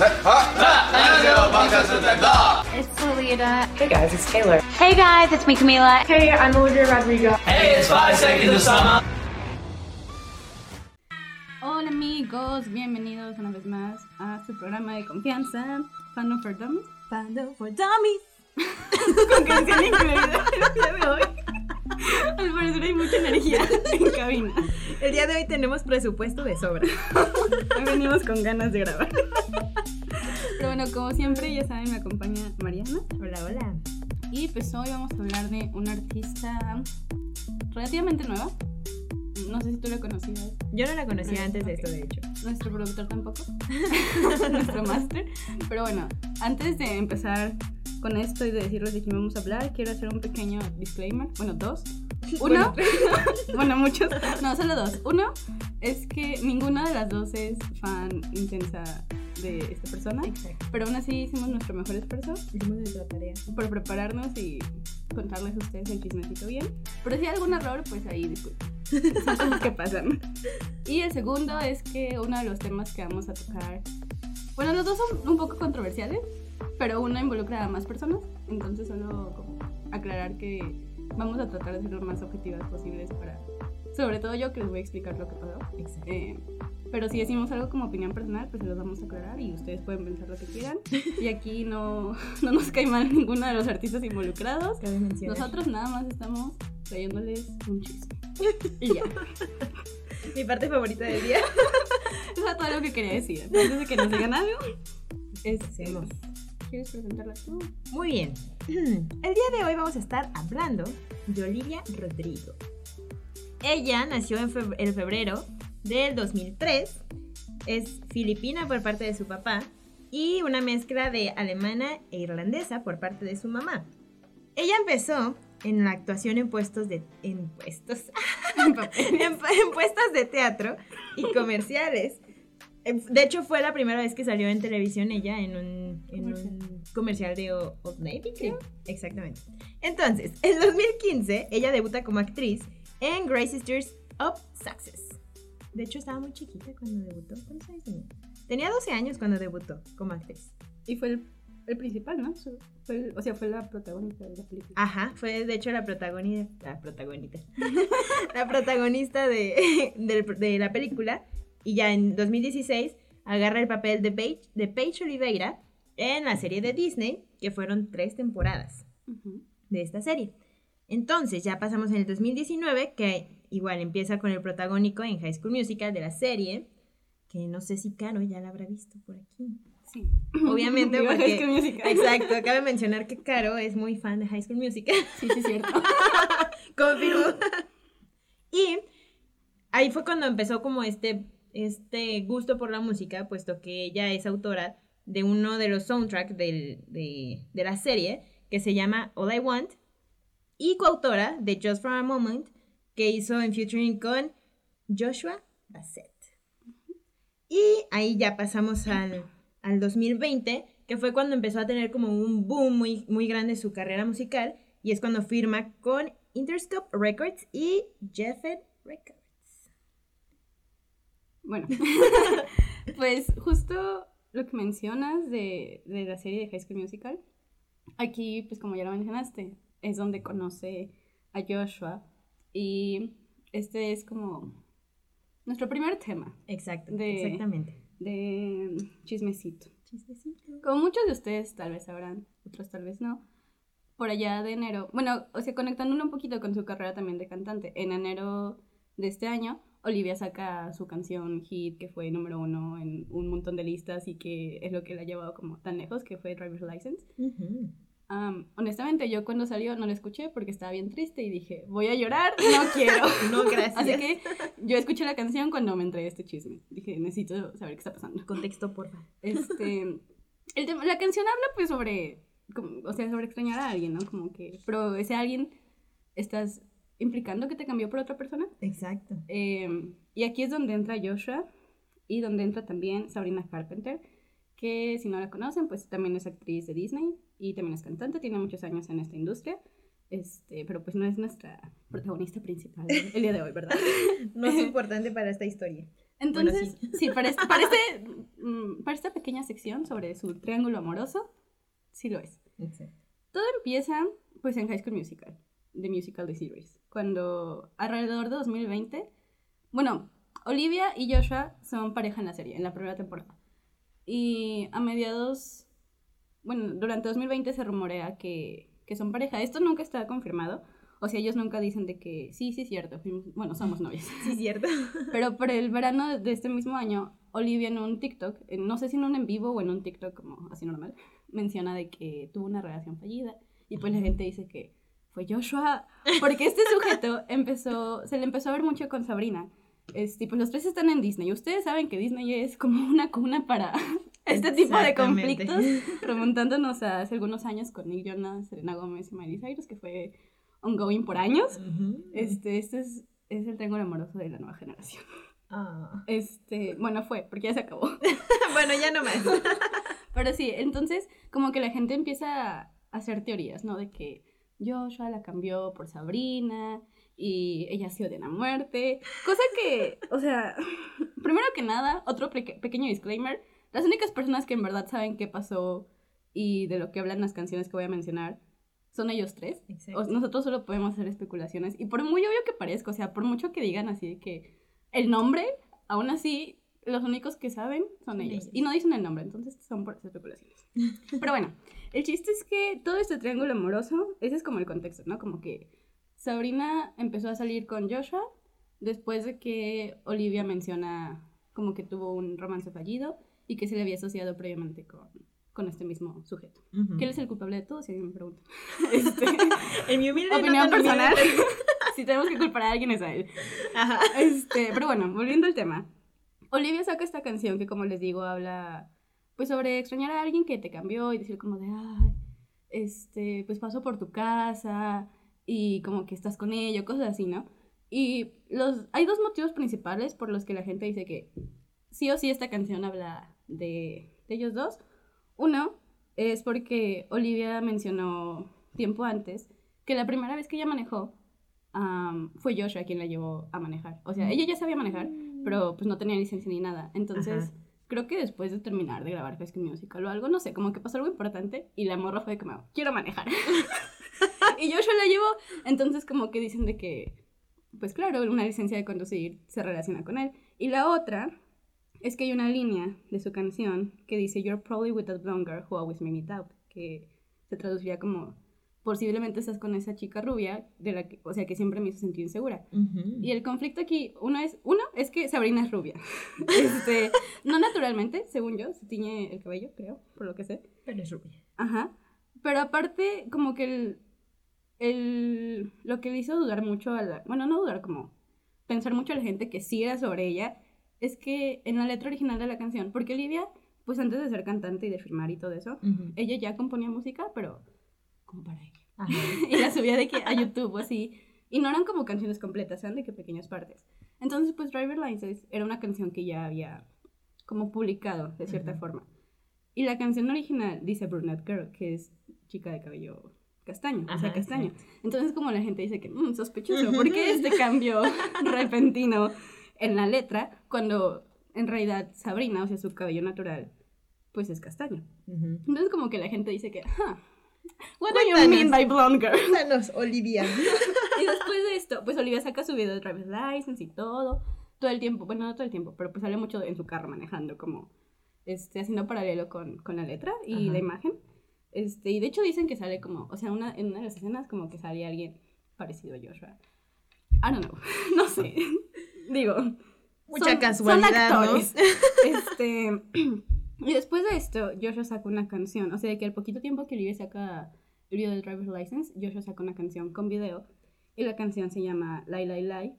It's Lolita. Hey guys, it's Taylor. Hey guys, it's me, Camila. Hey, I'm Olivia Rodrigo. Hey, it's five seconds of summer. Hola amigos, bienvenidos una vez más a su programa de confianza, Fandom for Dummies. Fandom for Dummies. Con canción incluida el día de hoy. Al parecer hay mucha energía en cabina. El día de hoy tenemos presupuesto de sobra. Hoy venimos con ganas de grabar. Pero bueno, como siempre, ya saben, me acompaña Mariana. Hola, hola. Y pues hoy vamos a hablar de una artista relativamente nueva. No sé si tú la conocías. Yo no la conocía antes de esto, de hecho. Nuestro productor tampoco. Nuestro máster. Pero bueno, antes de empezar con esto y de decirles de quién vamos a hablar, quiero hacer un pequeño disclaimer. Bueno, dos. Uno, bueno, muchos. No, solo dos. Uno es que ninguna de las dos es fan intensa de esta persona. Exacto. Pero aún así hicimos nuestro mejor esfuerzo Hicimos nuestra tarea. por prepararnos y contarles a ustedes el chismecito bien. Pero si hay algún error, pues ahí disculpen. Son cosas que pasan. Y el segundo es que uno de los temas que vamos a tocar, bueno, los dos son un poco controversiales, pero uno involucra a más personas, entonces solo como aclarar que vamos a tratar de ser lo más objetivas posibles para, sobre todo yo que les voy a explicar lo que pasó. Eh, pero si decimos algo como opinión personal, pues se los vamos a aclarar y ustedes pueden pensar lo que quieran. Y aquí no, no nos cae mal ninguno de los artistas involucrados. Nosotros nada más estamos trayéndoles un chisme. Y ya. Mi parte favorita del día. Eso es todo lo que quería decir. Antes de que nos digan algo, es, Hacemos. ¿Quieres presentarla tú? Muy bien. El día de hoy vamos a estar hablando de Olivia Rodrigo. Ella nació en, en febrero del 2003. Es filipina por parte de su papá y una mezcla de alemana e irlandesa por parte de su mamá. Ella empezó en la actuación en puestos de en puestos en puestos de teatro y comerciales. Eh, De hecho, fue la primera vez que salió en televisión ella en un, en un comercial de Old Navy, creo. Exactamente. Entonces, en 2015, ella debuta como actriz en Grey Sisters of Success. De hecho, estaba muy chiquita cuando debutó. ¿Cuántos años tenía? Tenía 12 años cuando debutó como actriz. Y fue el, el principal, ¿no? Fue el- o sea, fue la protagonista de la película. Ajá, fue de hecho la protagonista. La protagonista. la protagonista de, del- de la película. Y ya en 2016 agarra el papel de Paige, de Paige Oliveira en la serie de Disney, que fueron tres temporadas de esta serie. Entonces ya pasamos en el 2019, que igual empieza con el protagónico en High School Musical de la serie, que no sé si Caro ya la habrá visto por aquí. Sí. Obviamente Digo, porque... High School Musical. Exacto, cabe mencionar que Caro es muy fan de High School Musical. Sí, sí, es cierto. Confirmo. y ahí fue cuando empezó como este, este gusto por la música, puesto que ella es autora de uno de los soundtracks de, de la serie, que se llama All I Want, y coautora de Just for a Moment, que hizo en featuring con Joshua Bassett. Y ahí ya pasamos al, al 2020, que fue cuando empezó a tener como un boom muy, muy grande su carrera musical, y es cuando firma con Interscope Records y Jeffet Records. Bueno, pues justo lo que mencionas de, de la serie de High School Musical, aquí, pues como ya lo mencionaste, es donde conoce a Joshua y este es como nuestro primer tema Exacto, De- exactamente. de chismecito. Chistecito. Como muchos de ustedes tal vez sabrán, otros tal vez no, por allá de enero, bueno, o sea, conectándolo un poquito con su carrera también de cantante, en enero de este año, Olivia saca su canción hit que fue número uno en un montón de listas y que es lo que la ha llevado como tan lejos, que fue Driver's License. Ujú. Am, honestamente, yo cuando salió no la escuché porque estaba bien triste y dije, voy a llorar, no quiero. No, gracias. Así que yo escuché la canción cuando me entré este chisme. Dije, necesito saber qué está pasando. Contexto, porfa. Este, el la canción habla pues sobre, como- o sea, sobre extrañar a alguien, ¿no? Como que, pero ese alguien estás implicando que te cambió por otra persona. Exacto. Eh, y aquí es donde entra Joshua y donde entra también Sabrina Carpenter, que si no la conocen, pues también es actriz de Disney y también es cantante, tiene muchos años en esta industria. Este, pero pues no es nuestra protagonista principal el día de hoy, ¿verdad? No es importante para esta historia. Entonces, Bueno, sí, para, este- para este, mm, para esta pequeña sección sobre su triángulo amoroso, sí lo es. Todo empieza pues en High School Musical, The Musical The Series, cuando alrededor de 2020, bueno, Olivia y Joshua son pareja en la serie, en la primera temporada. Y a mediados, bueno, durante 2020 se rumorea que, que son pareja. Esto nunca está confirmado. O sea, ellos nunca dicen de que sí, sí es cierto, bueno, somos novios. Sí, cierto. Pero por el verano de este mismo año, Olivia en un TikTok, no sé si en un en vivo o en un TikTok como así normal, menciona de que tuvo una relación fallida y pues la gente dice que fue Joshua, porque este sujeto empezó, se le empezó a ver mucho con Sabrina. Este, pues los tres están en Disney. Ustedes saben que Disney es como una cuna para este tipo de conflictos, remontándonos a hace algunos años con Nick Jonas, Selena Gómez y Miley Cyrus, que fue ongoing por años. Ujú. Este, este es, es el triángulo amoroso de la nueva generación. Ah. Este, bueno, fue, porque ya se acabó. Bueno, ya no más. Pero sí, entonces, como que la gente empieza a hacer teorías, ¿no? De que Joshua la cambió por Sabrina y ella se odian a muerte. Cosa que, o sea, primero que nada, otro peque- pequeño disclaimer: las únicas personas que en verdad saben qué pasó y de lo que hablan las canciones que voy a mencionar son ellos tres. Exacto. nosotros solo podemos hacer especulaciones. Y por muy obvio que parezca, o sea, por mucho que digan así que el nombre, aún así, los únicos que saben son ellos. Y no dicen el nombre, entonces son por especulaciones. Pero bueno, el chiste es que todo este triángulo amoroso, ese es como el contexto, ¿no? Como que Sabrina empezó a salir con Joshua después de que Olivia menciona como que tuvo un romance fallido y que se le había asociado previamente con, con este mismo sujeto. Que él es el culpable de todo, si alguien me pregunta. Este, En mi humilde opinión no personal. si tenemos que culpar a alguien es a él. Ajá. Este, pero bueno, volviendo al tema. Olivia saca esta canción que, como les digo, habla pues sobre extrañar a alguien que te cambió y decir como de, ay, este, pues paso por tu casa y como que estás con ello, cosas así, ¿no? Y los, hay dos motivos principales por los que la gente dice que sí o sí esta canción habla de, de ellos dos. Uno es porque Olivia mencionó tiempo antes que la primera vez que ella manejó fue Joshua quien la llevó a manejar. O sea, ella ya sabía manejar, pero pues no tenía licencia ni nada. Entonces, Ajá. creo que después de terminar de grabar High School Musical o algo, no sé, como que pasó algo importante y la morra fue como, quiero manejar. y Joshua la llevó. Entonces, como que dicen de que, pues claro, una licencia de conducir se relaciona con él. Y la otra es que hay una línea de su canción que dice, You're probably with that blonde girl who always made me doubt, que se traduciría como, posiblemente estás con esa chica rubia, de la que, o sea, que siempre me hizo sentir insegura. Y el conflicto aquí, uno es, uno es que Sabrina es rubia. Este, no naturalmente, según yo, se tiñe el cabello, creo, por lo que sé. Pero es rubia. Ajá. Pero aparte, como que el, el, lo que le hizo dudar mucho a la, bueno, no dudar, como pensar mucho a la gente que sí era sobre ella, es que en la letra original de la canción, porque Olivia, pues antes de ser cantante y de firmar y todo eso, ella ya componía música, pero como para Ajá. y la subía de que a YouTube o así. Y no eran como canciones completas, eran de que pequeñas partes. Entonces, pues Driver License era una canción que ya había como publicado de cierta Ujú. forma. Y la canción original dice Brunette Girl, que es chica de cabello castaño, o sea, Ajá, castaño. Entonces, como la gente dice que, "Mm, sospechoso, ¿por qué este cambio repentino en la letra cuando en realidad Sabrina, o sea, su cabello natural, pues es castaño? Entonces, como que la gente dice que, huh, what do you mean by blonde girl? Cuéntanos, Olivia. Y después de esto, pues Olivia saca su video de driver's license y todo, todo el tiempo, bueno, no todo el tiempo, pero pues sale mucho en su carro manejando, como, este, haciendo paralelo con, con la letra y Ajá. la imagen. Este, y de hecho dicen que sale como, o sea, una, en una de las escenas como que sale alguien parecido a Joshua. I don't know, no sé. Digo, Mucha son- casualidad, son ¿no? actores. Este, y después de esto, Joshua saca una canción. O sea, de que al poquito tiempo que Olivia saca el video de Driver's License, Joshua saca una canción con video. Y la canción se llama Lie, Lie, Lie.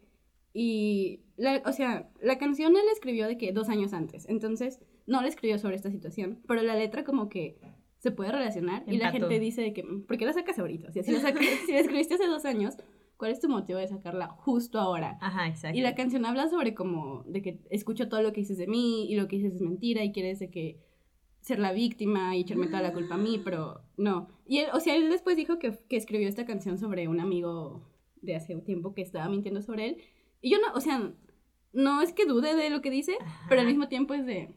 Y, la, o sea, la canción él escribió de que dos años antes. Entonces, no la escribió sobre esta situación. Pero la letra como que se puede relacionar. Y la gente dice de que, "Mm, ¿por qué la sacas ahorita? O sea, si la, si la escribiste hace dos años, ¿cuál es tu motivo de sacarla justo ahora? Ajá, exacto. Y la canción habla sobre como de que escucho todo lo que dices de mí y lo que dices es mentira y quieres de que ser la víctima y echarme toda la culpa a mí, pero no. Y él, o sea, él después dijo que, que escribió esta canción sobre un amigo de hace un tiempo que estaba mintiendo sobre él. Y yo no, o sea, no es que dude de lo que dice, pero al mismo tiempo es de,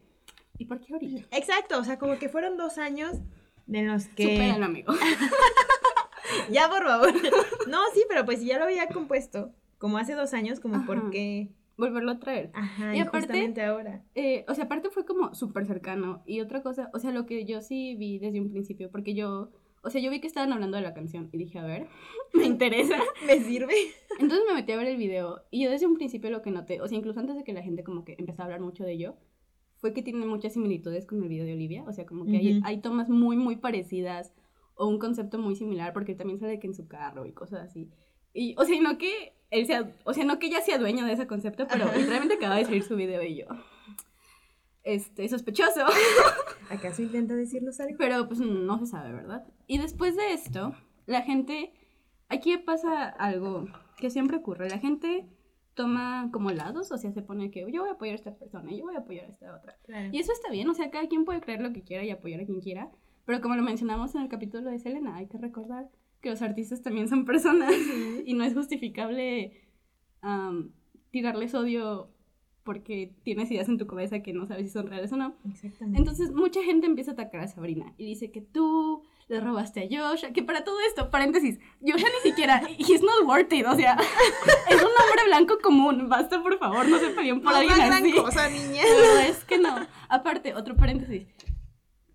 ¿y por qué ahorita? Exacto, o sea, como que fueron dos años de los que... Supéralo, amigo. ya, por favor. no, sí, pero pues si ya lo había compuesto, como hace dos años, como Ajá. por qué... Volverlo a traer. Ajá, Y aparte- justamente ahora. Eh, o sea, aparte fue como súper cercano. Y otra cosa, o sea, lo que yo sí vi desde un principio, porque yo, o sea, yo vi que estaban hablando de la canción y dije, a ver, me interesa. ¿Me sirve? Entonces me metí a ver el video y yo desde un principio lo que noté, o sea, incluso antes de que la gente como que empezara a hablar mucho de ello, fue que tiene muchas similitudes con el video de Olivia. O sea, como que hay, hay tomas muy, muy parecidas o un concepto muy similar, porque él también sale que en su carro y cosas así. Y, o sea, no que él sea, o sea, no que ella sea dueña de ese concepto, pero Ajá. literalmente acaba de salir su video y yo. Este, sospechoso. ¿Acaso intenta decirnos algo? Pero pues no se sabe, ¿verdad? Y después de esto, la gente, aquí pasa algo que siempre ocurre, la gente toma como lados, o sea, se pone que yo voy a apoyar a esta persona y yo voy a apoyar a esta otra. Claro. Y eso está bien, o sea, cada quien puede creer lo que quiera y apoyar a quien quiera, pero como lo mencionamos en el capítulo de Selena, hay que recordar que los artistas también son personas y no es justificable am, tirarles odio porque tienes ideas en tu cabeza que no sabes si son reales o no. Exactamente. Entonces mucha gente empieza a atacar a Sabrina y dice que tú le robaste a Yosha, que para todo esto, paréntesis, Yosha ni siquiera, he's not worth it, o sea, es un hombre blanco común, basta por favor, no se peleen por no alguien gran así. cosa, niña. Pero es que no. Aparte, otro paréntesis.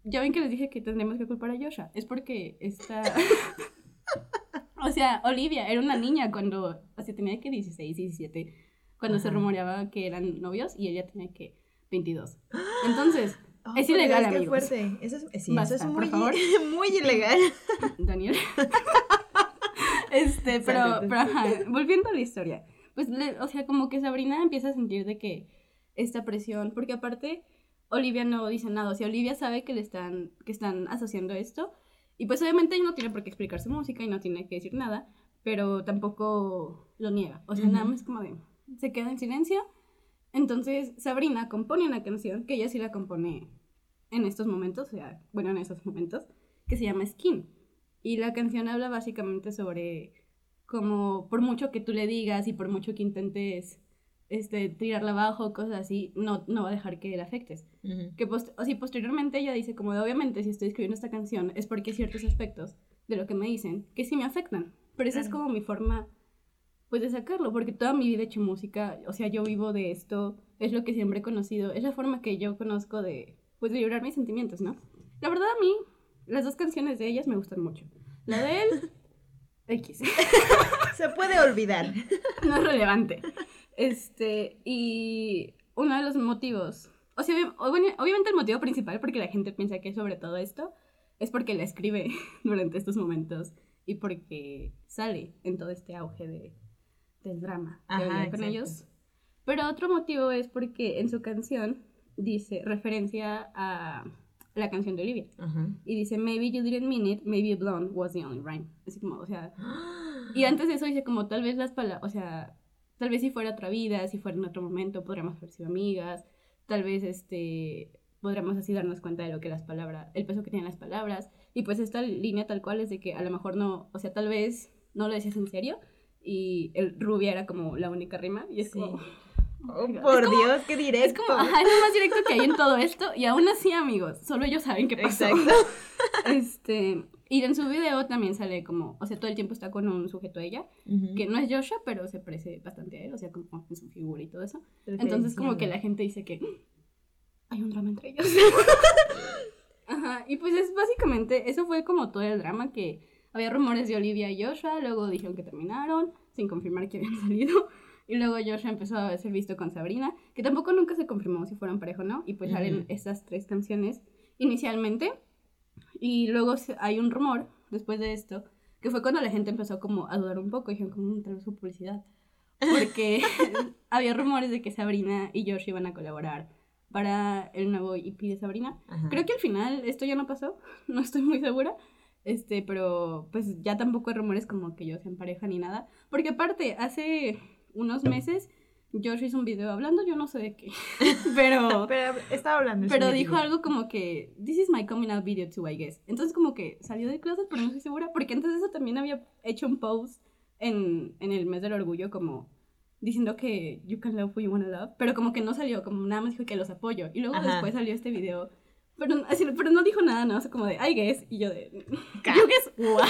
Ya ven que les dije que tendríamos que culpar a Yosha. Es porque esta... o sea, Olivia era una niña cuando... O sea, tenía que 16, 17. Cuando se Ajá. rumoreaba que eran novios y ella tenía que 22. Entonces, Oh, es ilegal, qué amigos. fuerte. Eso es, sí, Basta, eso es muy, muy ilegal. Daniel. este, pero, pero ajá, volviendo a la historia. Pues, le- o sea, como que Sabrina empieza a sentir de que esta presión, porque aparte Olivia no dice nada, o sea, Olivia sabe que le están, que están asociando esto, y pues obviamente no tiene por qué explicar su música y no tiene que decir nada, pero tampoco lo niega, o sea, nada más como de, se queda en silencio. Entonces Sabrina compone una canción, que ella sí la compone en estos momentos, o sea, bueno, en esos momentos, que se llama Skin. Y la canción habla básicamente sobre como por mucho que tú le digas y por mucho que intentes este, tirarla abajo, cosas así, no, no va a dejar que le afectes. Que post o sea, posteriormente ella dice como de, obviamente si estoy escribiendo esta canción es porque ciertos aspectos de lo que me dicen que sí me afectan. Pero esa es como mi forma pues de sacarlo, porque toda mi vida he hecho música, o sea, yo vivo de esto, es lo que siempre he conocido, es la forma que yo conozco de pues de librar mis sentimientos, ¿no? La verdad a mí las dos canciones de ellas me gustan mucho. La de él X. Se puede olvidar. no es relevante. Este, y uno de los motivos, o sea, obvi- obvi- obviamente el motivo principal porque la gente piensa que es sobre todo esto, es porque la escribe durante estos momentos y porque sale en todo este auge de, del drama que Ajá, con exacto. ellos. Pero otro motivo es porque en su canción dice referencia a la canción de Olivia. Y dice, maybe you didn't mean it, maybe blonde was the only rhyme. Así como, o sea, y antes de eso dice como tal vez las palabras, o sea, tal vez si fuera otra vida, si fuera en otro momento, podríamos haber sido amigas, tal vez este, podríamos así darnos cuenta de lo que las palabras, el peso que tienen las palabras, y pues esta línea tal cual es de que a lo mejor no, o sea, tal vez no lo decías en serio, y el rubia era como la única rima, y es Sí. como... Oh, por como- Dios, qué directo. Es como, ajá, es lo más directo que hay en todo esto, y aún así, amigos, solo ellos saben qué pasó. Exacto. Este, y en su video también sale como, o sea, todo el tiempo está con un sujeto ella, Ujú. que no es Joshua, pero se parece bastante a él, o sea, como en su figura y todo eso. Entonces, como que la gente dice que "Mm, hay un drama entre ellos. Ajá, y pues es básicamente, eso fue como todo el drama que había rumores de Olivia y Joshua, luego dijeron que terminaron, sin confirmar que habían salido. Y luego Joshua empezó a ser visto con Sabrina, que tampoco nunca se confirmó si fueron pareja o no. Y pues salen Ujú. estas tres canciones inicialmente. Y luego se- hay un rumor, después de esto, que fue cuando la gente empezó como a dudar un poco. Dijeron como "Mm, vez fue publicidad. Porque había rumores de que Sabrina y Josh iban a colaborar para el nuevo EP de Sabrina. Ajá. Creo que al final esto ya no pasó, no estoy muy segura. Este, pero pues ya tampoco hay rumores como que ellos sean pareja ni nada. Porque aparte, hace unos meses Josh hizo un video hablando, yo no sé de qué. pero Pero estaba hablando. pero dijo video. algo como que, this is my coming out video too, I guess. Entonces como que salió del closet, pero no estoy segura, porque antes de eso también había hecho un post en, en el mes del orgullo como diciendo que you can love who you wanna love, pero como que no salió, como nada más dijo que los apoyo. Y luego Ajá. después salió este video, pero, así, pero no dijo nada, ¿no? O sea, como de, I guess, y yo de, you guess what?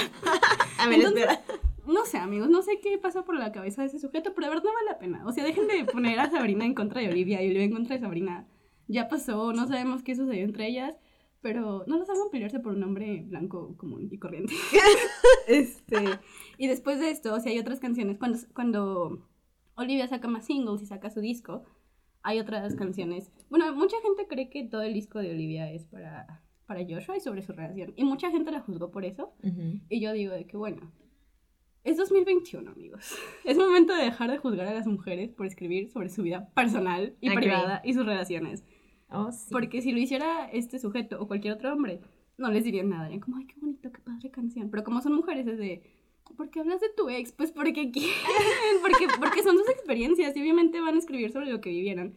A ver, Entonces, espera. No sé, amigos, no sé qué pasa por la cabeza de ese sujeto, pero de verdad no vale la pena. O sea, dejen de poner a Sabrina en contra de Olivia y Olivia en contra de Sabrina. Ya pasó, no sabemos qué sucedió entre ellas, pero no las hagan pelearse por un hombre blanco común y corriente. este, y después de esto, o sea, hay otras canciones. Cuando, cuando Olivia saca más singles y saca su disco, hay otras canciones. Bueno, mucha gente cree que todo el disco de Olivia es para, para Joshua y sobre su relación. Y mucha gente la juzgó por eso. Y yo digo de que bueno, es 2021, amigos. Es momento de dejar de juzgar a las mujeres por escribir sobre su vida personal y privada y sus relaciones. Oh, sí. Porque si lo hiciera este sujeto o cualquier otro hombre, no les dirían nada. Dirían como, ay, qué bonito, qué padre canción. Pero como son mujeres, es de, ¿por qué hablas de tu ex? Pues porque quieren, porque, porque son sus experiencias y obviamente van a escribir sobre lo que vivieron.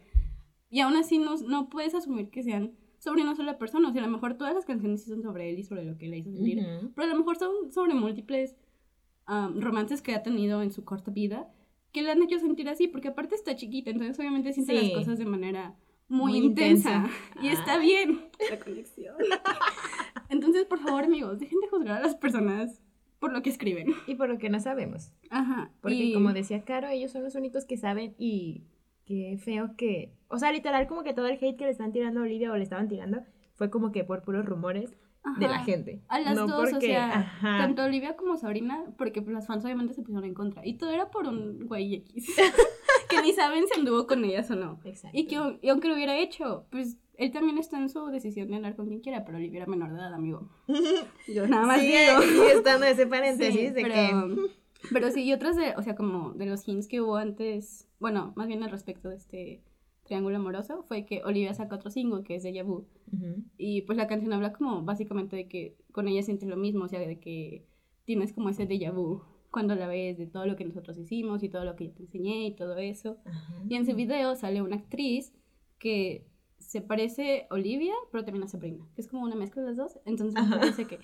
Y aún así no, no puedes asumir que sean sobre una sola persona. O sea, a lo mejor todas las canciones sí son sobre él y sobre lo que le hizo sentir. Ujú. Pero a lo mejor son sobre múltiples am, romances que ha tenido en su corta vida que le han hecho sentir así, porque aparte está chiquita, entonces obviamente siente Sí. las cosas de manera muy, Muy intensa. intensa. Y está bien la conexión. Entonces, por favor, amigos, dejen de juzgar a las personas por lo que escriben. Y por lo que no sabemos. Ajá. Porque y- como decía Caro, ellos son los únicos que saben y qué feo que... O sea, literal, como que todo el hate que le están tirando a Olivia o le estaban tirando fue como que por puros rumores de la gente. A las no dos, o porque- sea, ajá. tanto Olivia como Sabrina, porque pues, las fans obviamente se pusieron en contra. Y todo era por un güey X. que ni saben si anduvo con ellas o no. Exacto. Y, que, y aunque lo hubiera hecho, pues él también está en su decisión de andar con quien quiera, pero Olivia era menor de edad, amigo. Yo nada más Sigue, digo. sigue estando ese Sí, paréntesis de pero, que... pero sí, y otras de, o sea, como de los hints que hubo antes, bueno, más bien al respecto de este triángulo amoroso, fue que Olivia saca otro single que es Deja Vu. Ujú. Y pues la canción habla como básicamente de que con ella sientes lo mismo, o sea, de que tienes como ese déjà vu cuando la ves de todo lo que nosotros hicimos y todo lo que yo te enseñé y todo eso. Ajá. Y en ese video sale una actriz que se parece a Olivia, pero también a Sabrina, que es como una mezcla de las dos. Entonces me parece que,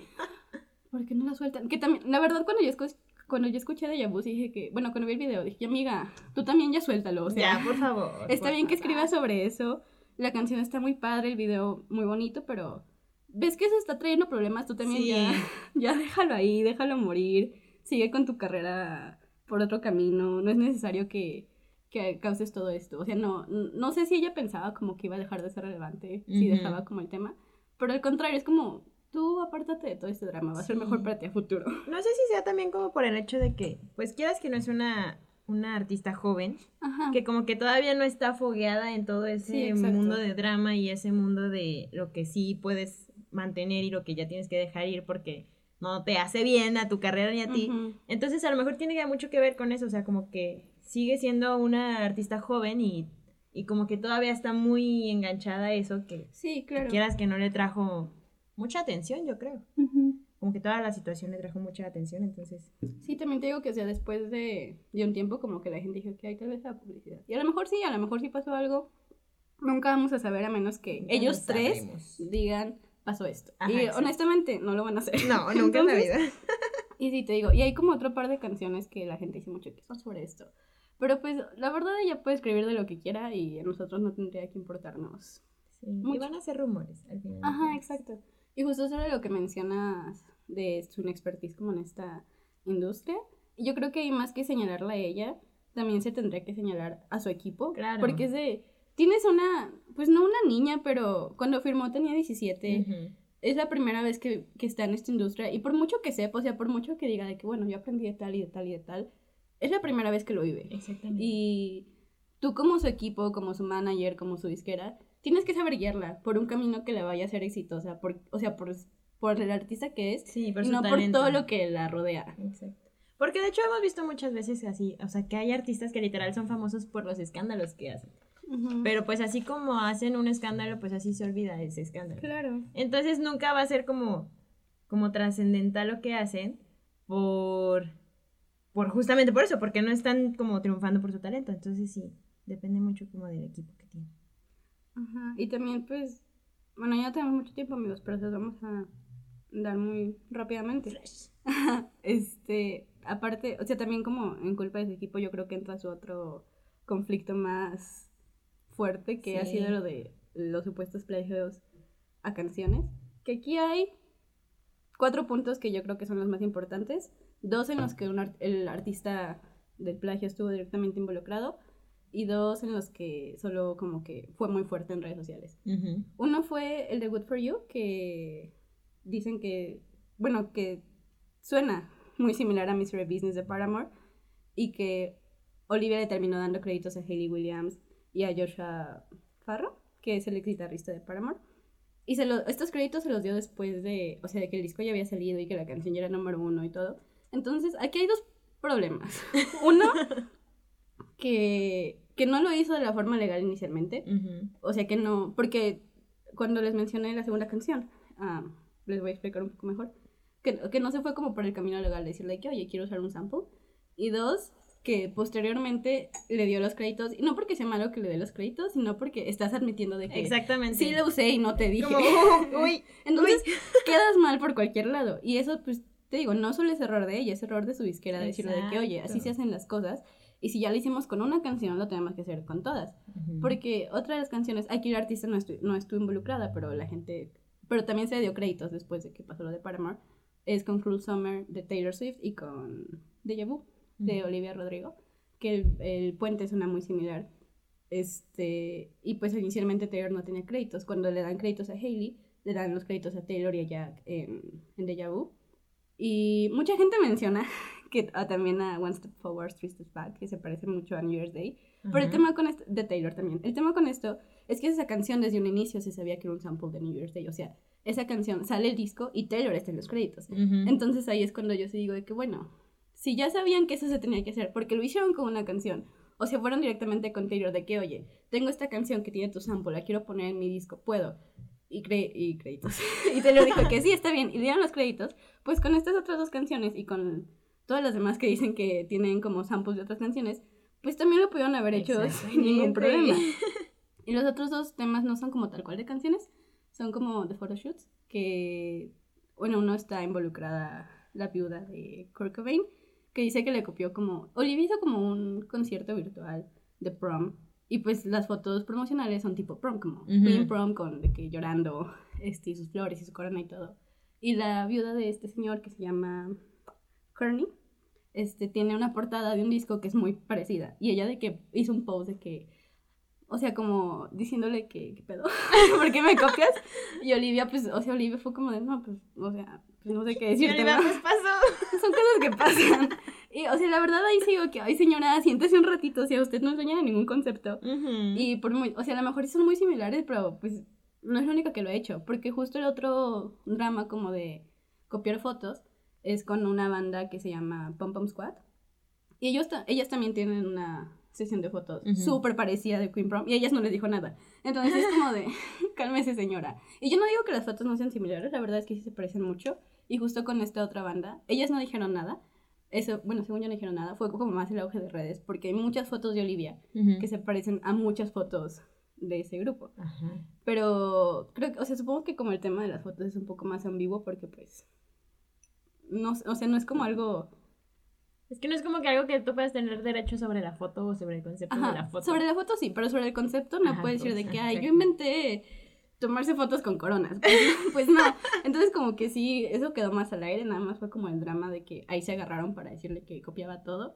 ¿por qué no la sueltan? Que también, la verdad, cuando yo, escu- cuando yo escuché de sí dije que, bueno, cuando vi el video, dije, amiga, tú también ya suéltalo, o sea, ya, por favor. Está por bien que escribas sobre eso. La canción está muy padre, el video muy bonito, pero ves que eso está trayendo problemas, tú también Sí. ya, ya déjalo ahí, déjalo morir, sigue con tu carrera por otro camino, no es necesario que, que causes todo esto. O sea, no, no sé si ella pensaba como que iba a dejar de ser relevante si dejaba como el tema, pero al contrario, es como, tú apártate de todo este drama, va a ser Sí. mejor para ti a futuro. No sé si sea también como por el hecho de que, pues quieras que no es una, una artista joven, Ajá. que como que todavía no está fogueada en todo ese mundo de drama y ese mundo de lo que sí puedes mantener y lo que ya tienes que dejar ir porque no te hace bien a tu carrera ni a ti. Entonces a lo mejor tiene ya mucho que ver con eso, o sea, como que sigue siendo una artista joven y, y como que todavía está muy enganchada a eso que, Sí, que claro. quieras que no le trajo mucha atención, yo creo. Como que toda la situación le trajo mucha atención, entonces... Sí, también te digo que, o sea, después de, de un tiempo, como que la gente dijo que hay tal vez la publicidad. Y a lo mejor sí, a lo mejor sí pasó algo. Nunca vamos a saber a menos que ellos lo tres digan, pasó esto. Ajá, y honestamente, no lo van a hacer. No, nunca en la vida. Y sí, te digo, y hay como otro par de canciones que la gente dice mucho que son sobre esto. Pero pues, la verdad, ella puede escribir de lo que quiera y a nosotros no tendría que importarnos. Sí, y van a ser rumores al final. Ajá, exacto. Y justo sobre lo que mencionas de su expertise como en esta industria, yo creo que hay más que señalarla a ella, también se tendría que señalar a su equipo. Claro. Porque es de, tienes una, pues no una niña, pero cuando firmó tenía 17, Ujú. es la primera vez que, que está en esta industria y por mucho que sepa, o sea, por mucho que diga de que, bueno, yo aprendí de tal y de tal y de tal, es la primera vez que lo vive. Exactamente. Y tú como su equipo, como su manager, como su disquera, tienes que saber guiarla por un camino que la vaya a hacer exitosa, por, o sea, por, por el artista que es, Sí, por y no talento. por todo lo que la rodea. Exacto. Porque de hecho hemos visto muchas veces así, o sea, que hay artistas que literal son famosos por los escándalos que hacen. Pero pues así como hacen un escándalo, pues así se olvida ese escándalo. Claro. Entonces nunca va a ser como, como trascendental lo que hacen por, por justamente por eso, porque no están como triunfando por su talento. Entonces sí, depende mucho como del equipo que tienen. Ajá. Y también, pues, bueno, ya tenemos mucho tiempo, amigos, pero los vamos a dar muy rápidamente. este, aparte, o sea, también como en culpa de su equipo, yo creo que entra su otro conflicto más fuerte que ha sido lo de los supuestos plagios a canciones. Que aquí hay cuatro puntos que yo creo que son los más importantes. Dos en los que un ar- el artista del plagio estuvo directamente involucrado y dos en los que solo como que fue muy fuerte en redes sociales. Ujú. Uno fue el de Good For You, que dicen que, bueno, que suena muy similar a Mystery Business de Paramore y que Olivia le terminó dando créditos a Hayley Williams y a Joshua Farro, que es el ex guitarrista de Paramore. Y se lo- estos créditos se los dio después de, o sea, de que el disco ya había salido y que la canción ya era número uno y todo. Entonces, aquí hay dos problemas. Uno, que, que no lo hizo de la forma legal inicialmente. Ujú. O sea que no, porque cuando les mencioné la segunda canción, ah, les voy a explicar un poco mejor, que, que no se fue como por el camino legal de decirle que, oye, quiero usar un sample. Y dos, que posteriormente le dio los créditos, y no porque sea malo que le dé los créditos, sino porque estás admitiendo de que Exactamente. sí lo usé y no te dije. Como, "Oh, uy, Entonces quedas mal por cualquier lado. Y eso, pues, te digo, no solo es error de ella, es error de su disquera de decirle de que, oye, así se hacen las cosas. Y si ya lo hicimos con una canción, lo tenemos que hacer con todas. Ujú. Porque otra de las canciones, aquí la artista no, estu- no estuvo involucrada, pero la gente, pero también se dio créditos después de que pasó lo de Paramore, es con Cruel Summer de Taylor Swift y con Deja Vu de Ujú. Olivia Rodrigo, que el, el puente suena muy similar. Este, y pues inicialmente Taylor no tenía créditos. Cuando le dan créditos a Hailey, le dan los créditos a Taylor y a Jack en, en Deja Vu. Y mucha gente menciona que ah, también a One Step Forward, Three Steps Back, que se parece mucho a New Year's Day. Pero el tema con esto, de Taylor también, el tema con esto es que esa canción desde un inicio se sabía que era un sample de New Year's Day, o sea, esa canción sale el disco y Taylor está en los créditos. Ujú. Entonces ahí es cuando yo sí digo de que bueno, si ya sabían que eso se tenía que hacer, porque lo hicieron con una canción, o se fueron directamente con Taylor de que, oye, tengo esta canción que tiene tu sample, la quiero poner en mi disco, puedo. Y, cre y créditos. y Taylor dijo que sí, está bien, y dieron los créditos, pues con estas otras dos canciones y con todas las demás que dicen que tienen como samples de otras canciones, pues también lo pudieron haber hecho sin ningún problema. Y los otros dos temas no son como tal cual de canciones, son como de photoshoots, que, bueno, uno está involucrada la viuda de Kurt Cobain, que dice que le copió como, Olivia hizo como un concierto virtual de prom, y pues las fotos promocionales son tipo prom, como Ujú. Queen prom con de que llorando, este, y sus flores y su corona y todo. Y la viuda de este señor que se llama Kearney, este, tiene una portada de un disco que es muy parecida. Y ella de que hizo un post de que, o sea, como diciéndole que, ¿qué pedo? ¿Por qué me copias? Y Olivia, pues, o sea, Olivia fue como de, no, pues, o sea, pues no sé qué Y decirte, Olivia, ¿no? pues pasó. Son cosas que pasan. Y, o sea, la verdad ahí sigo que, ay, señora, siéntese un ratito, o sea, usted no es dueña de ningún concepto. Ujú. Y por muy, o sea, a lo mejor sí son muy similares, pero pues no es lo único que lo he hecho, porque justo el otro drama como de copiar fotos es con una banda que se llama Pom Pom Squad. Y ellos ellas también tienen una sesión de fotos Ujú. súper parecida de Queen Prom y ellas no les dijo nada. Entonces es como de, cálmese señora. Y yo no digo que las fotos no sean similares, la verdad es que sí se parecen mucho. Y justo con esta otra banda, ellas no dijeron nada. Eso, bueno, según yo no dijeron nada, fue como más el auge de redes, porque hay muchas fotos de Olivia Ujú. que se parecen a muchas fotos de ese grupo. Ajá. Pero creo que, o sea, supongo que como el tema de las fotos es un poco más ambiguo porque pues, no, o sea, no es como algo... Es que no es como que algo que tú puedas tener derecho sobre la foto o sobre el concepto de la foto. sobre la foto sí, pero sobre el concepto no Ajá, puedes decir pues, de que, ay, yo inventé tomarse fotos con coronas. Pues, pues no. Entonces como que sí, eso quedó más al aire, nada más fue como el drama de que ahí se agarraron para decirle que copiaba todo.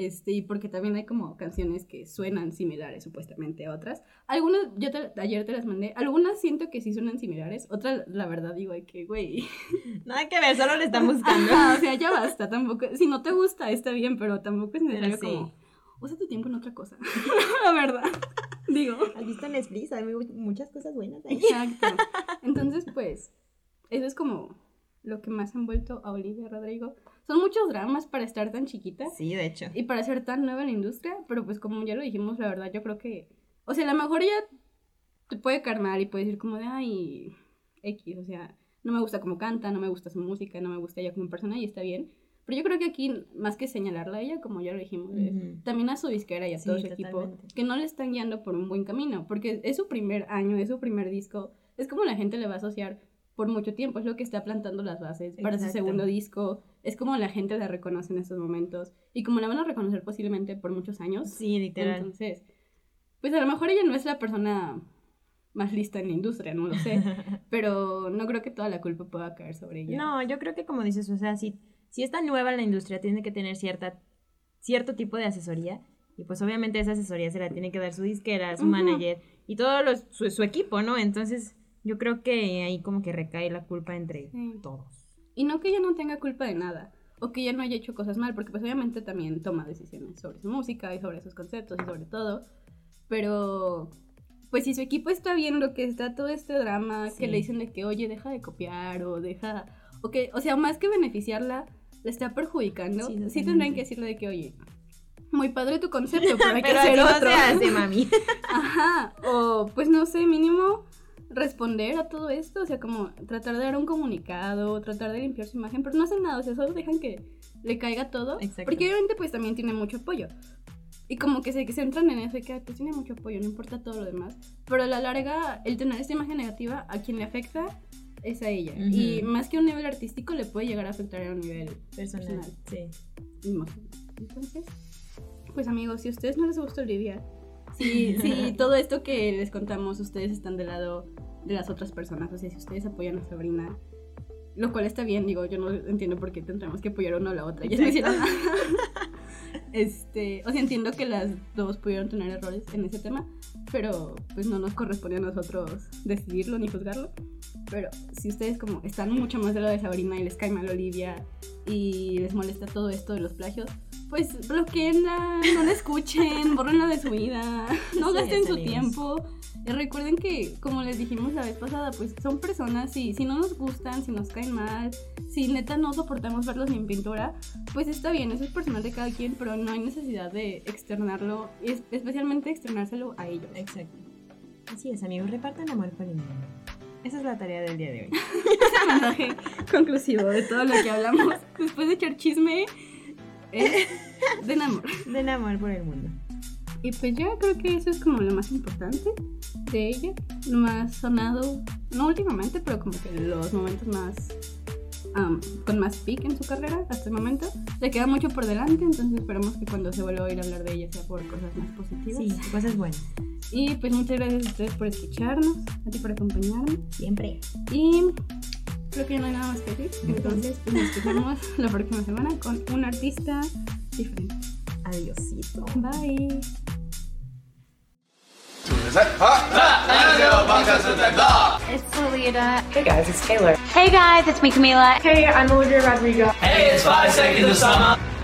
Este, y porque también hay como canciones que suenan similares supuestamente a otras. Algunas, yo te- ayer te las mandé, algunas siento que sí suenan similares, otras la verdad digo que, güey, Nada que ver, solo le están buscando. Ajá, o sea, ya basta, tampoco, si no te gusta está bien, pero tampoco es necesario sí. como, usa tu tiempo en otra cosa, la verdad, digo. ¿Has visto Netflix? Hay mu- muchas cosas buenas ahí. Exacto. Entonces, pues, eso es como lo que más ha envuelto a Olivia Rodrigo. Son muchos dramas para estar tan chiquita Sí, de hecho. y para ser tan nueva en la industria, pero pues como ya lo dijimos, la verdad, yo creo que, o sea, a lo mejor ella te puede caer mal y puede decir como de, ay, X, o sea, no me gusta cómo canta, no me gusta su música, no me gusta ella como persona y está bien. Pero yo creo que aquí, más que señalarla a ella, como ya lo dijimos, es Ujú. también a su disquera y a Sí, todo su equipo, totalmente. que no le están guiando por un buen camino, porque es su primer año, es su primer disco, es como la gente le va a asociar por mucho tiempo, es lo que está plantando las bases para su segundo disco, es como la gente la reconoce en estos momentos y como la van a reconocer posiblemente por muchos años. Sí, literal. Entonces, pues a lo mejor ella no es la persona más lista en la industria, no lo sé, pero no creo que toda la culpa pueda caer sobre ella. No, yo creo que como dices, o sea, si, si está nueva en la industria, tiene que tener cierta, cierto tipo de asesoría. Y pues obviamente esa asesoría se la tiene que dar su disquera, su manager y todo los- su, su equipo, ¿no? Entonces yo creo que ahí como que recae la culpa entre Sí. todos. Y no que ella no tenga culpa de nada, o que ella no haya hecho cosas mal, porque pues obviamente también toma decisiones sobre su música y sobre sus conceptos y sobre todo, pero pues si su equipo está viendo que está todo este drama, que Sí. le dicen de que, oye, deja de copiar o deja, o que, o sea, más que beneficiarla, le está perjudicando, Sí, sí, tendrán que decirle de que, oye, muy padre tu concepto, pero hay que Pero hacer así no otro. se hace, mami. Ajá, o pues no sé, mínimo responder a todo esto, o sea, como tratar de dar un comunicado, tratar de limpiar su imagen, pero no hacen nada, o sea, solo dejan que le caiga todo, Exacto. porque obviamente pues también tiene mucho apoyo. Y como que se centran en eso y que "Ay, pues tiene mucho apoyo, no importa todo lo demás. Pero a la larga, el tener esta imagen negativa, a quien le afecta es a ella. Ujú. Y más que a un nivel artístico, le puede llegar a afectar a un nivel Personal, Personal. sí. Entonces, pues amigos, si a ustedes no les gusta Olivia, si, si todo esto que les contamos, ustedes están del lado de las otras personas, o sea, si ustedes apoyan a Sabrina, lo cual está bien, digo, yo no entiendo por qué tendremos que apoyar uno a la otra, ellas no hicieron nada. Este, o sea, entiendo que las dos pudieron tener errores en ese tema, pero pues no nos corresponde a nosotros decidirlo ni juzgarlo. Pero si ustedes como están mucho más del lado de Sabrina y les cae mal Olivia y les molesta todo esto de los plagios, pues bloqueenla, no la escuchen, borrenla de su vida, no Sí, gasten su tiempo. Y recuerden que, como les dijimos la vez pasada, pues son personas y si no nos gustan, si nos caen mal, si neta no soportamos verlos en pintura, pues está bien, eso es personal de cada quien, pero no hay necesidad de externarlo, especialmente externárselo a ellos. Exacto. Así es, amigos, repartan amor por el mundo. Esa es la tarea del día de hoy. mensaje conclusivo de todo lo que hablamos después de echar chisme es de amor. Den amor por el mundo. Y pues ya creo que eso es como lo más importante de ella, lo más sonado, no últimamente, pero como que los momentos más am, con más peak en su carrera hasta el momento. Le queda mucho por delante, entonces esperemos que cuando se vuelva a oír hablar de ella sea por cosas más positivas. Sí, cosas buenas. Y pues muchas gracias a ustedes por escucharnos, a ti por acompañarme. Siempre. Y creo que no hay nada más que decir. Entonces pues, nos escuchamos la próxima semana con un artista diferente. Adiosito. Bye. It's Hey guys, it's Taylor. Hey guys, it's me, Camila. Hey, I'm Olivia Rodrigo. Hey, it's Five Seconds of Summer.